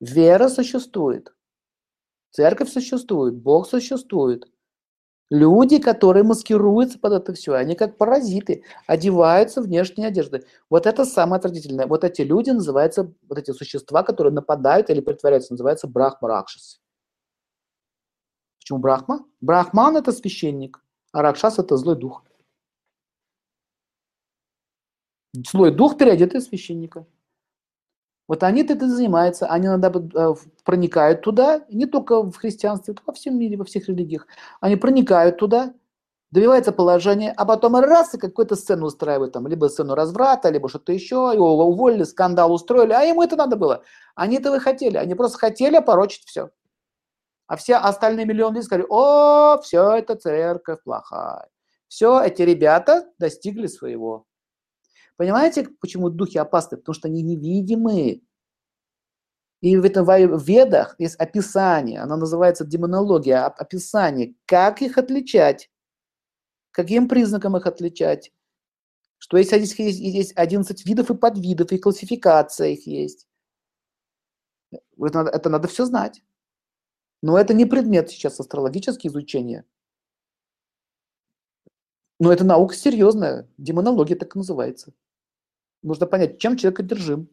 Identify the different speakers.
Speaker 1: Вера существует. Церковь существует, Бог существует. Люди, которые маскируются под это все, они как паразиты, одеваются в внешние одежды. Вот это самое отвратительное. Вот эти люди называются, вот эти существа, которые нападают или притворяются, называются брахма-ракшас. Почему брахма? Брахман – это священник, а ракшас – это злой дух. Злой дух, переодетый священника. Вот они это занимаются, они иногда э, проникают туда, не только в христианстве, во всем мире, во всех религиях. Они проникают туда, добивается положение, а потом раз и какую-то сцену устраивают, там, либо сцену разврата, либо что-то еще, его уволили, скандал устроили, а ему это надо было. Они этого хотели, они просто хотели опорочить все. А все остальные миллионы людей сказали, о, все это церковь плохая. Все, эти ребята достигли своего. Понимаете, почему духи опасны? Потому что они невидимые. И в этом ведах есть описание, оно называется демонология, описание, как их отличать, каким признаком их отличать, что есть, есть, есть 11 видов и подвидов, и классификация их есть. Это надо, это надо все знать. Но это не предмет сейчас астрологические изучения. Но это наука серьезная, демонология так и называется. Нужно понять, чем человек одержим.